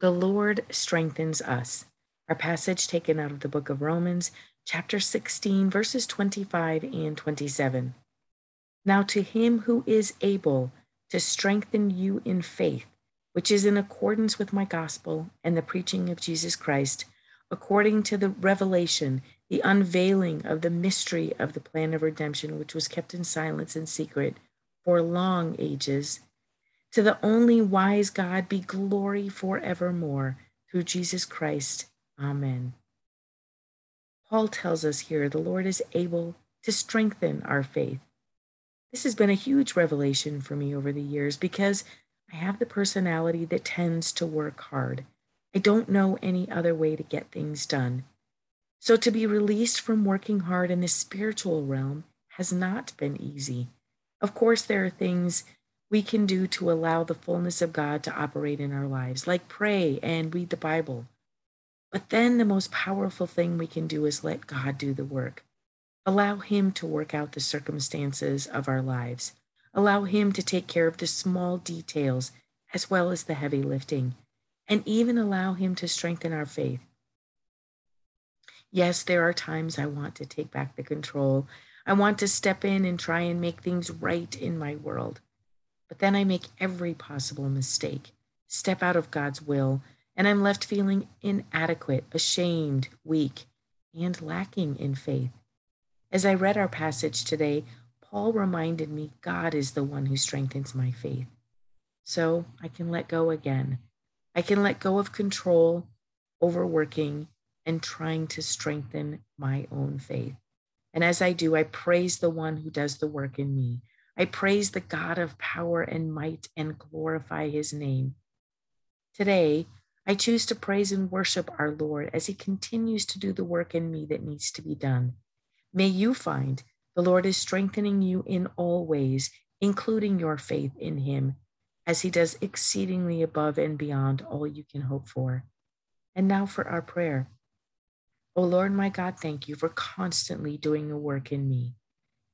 The Lord Strengthens Us. Our passage taken out of the book of Romans, chapter 16, verses 25 and 27. Now to him who is able to strengthen you in faith, which is in accordance with my gospel and the preaching of Jesus Christ, according to the revelation, the unveiling of the mystery of the plan of redemption, which was kept in silence and secret for long ages to the only wise God be glory forevermore through Jesus Christ. Amen. Paul tells us here the Lord is able to strengthen our faith. This has been a huge revelation for me over the years because I have the personality that tends to work hard. I don't know any other way to get things done. So, to be released from working hard in the spiritual realm has not been easy. Of course, there are things we can do to allow the fullness of God to operate in our lives, like pray and read the Bible. But then the most powerful thing we can do is let God do the work. Allow Him to work out the circumstances of our lives. Allow Him to take care of the small details as well as the heavy lifting, and even allow Him to strengthen our faith. Yes, there are times I want to take back the control. I want to step in and try and make things right in my world. But then I make every possible mistake, step out of God's will, and I'm left feeling inadequate, ashamed, weak, and lacking in faith. As I read our passage today, Paul reminded me God is the one who strengthens my faith. So I can let go again. I can let go of control, overworking, and trying to strengthen my own faith. And as I do, I praise the one who does the work in me, I praise the God of power and might and glorify his name. Today, I choose to praise and worship our Lord as he continues to do the work in me that needs to be done. May you find the Lord is strengthening you in all ways, including your faith in him, as he does exceedingly above and beyond all you can hope for. And now for our prayer. O oh Lord my God, thank you for constantly doing a work in me.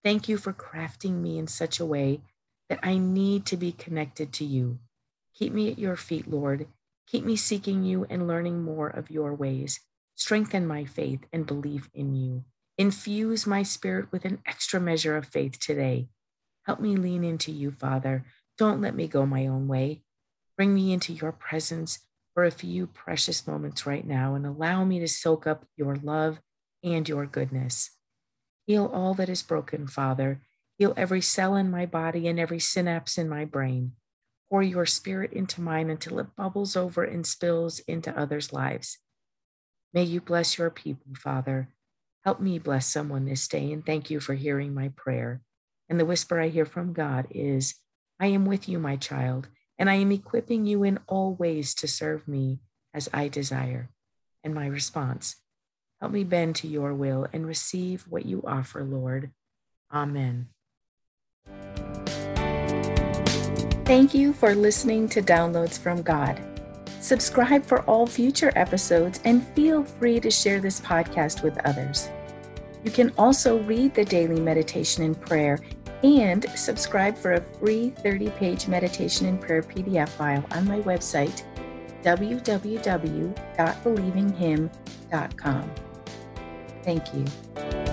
Thank you for crafting me in such a way that I need to be connected to you. Keep me at your feet, Lord. Keep me seeking you and learning more of your ways. Strengthen my faith and belief in you. Infuse my spirit with an extra measure of faith today. Help me lean into you, Father. Don't let me go my own way. Bring me into your presence for a few precious moments right now and allow me to soak up your love and your goodness. Heal all that is broken, Father. Heal every cell in my body and every synapse in my brain. Pour your spirit into mine until it bubbles over and spills into others' lives. May you bless your people, Father. Help me bless someone this day, and thank you for hearing my prayer. And the whisper I hear from God is I am with you, my child, and I am equipping you in all ways to serve me as I desire. And my response Help me bend to your will and receive what you offer, Lord. Amen. Thank you for listening to Downloads from God. Subscribe for all future episodes and feel free to share this podcast with others. You can also read the daily meditation and prayer and subscribe for a free 30 page meditation and prayer PDF file on my website, www.believinghim.com. Thank you.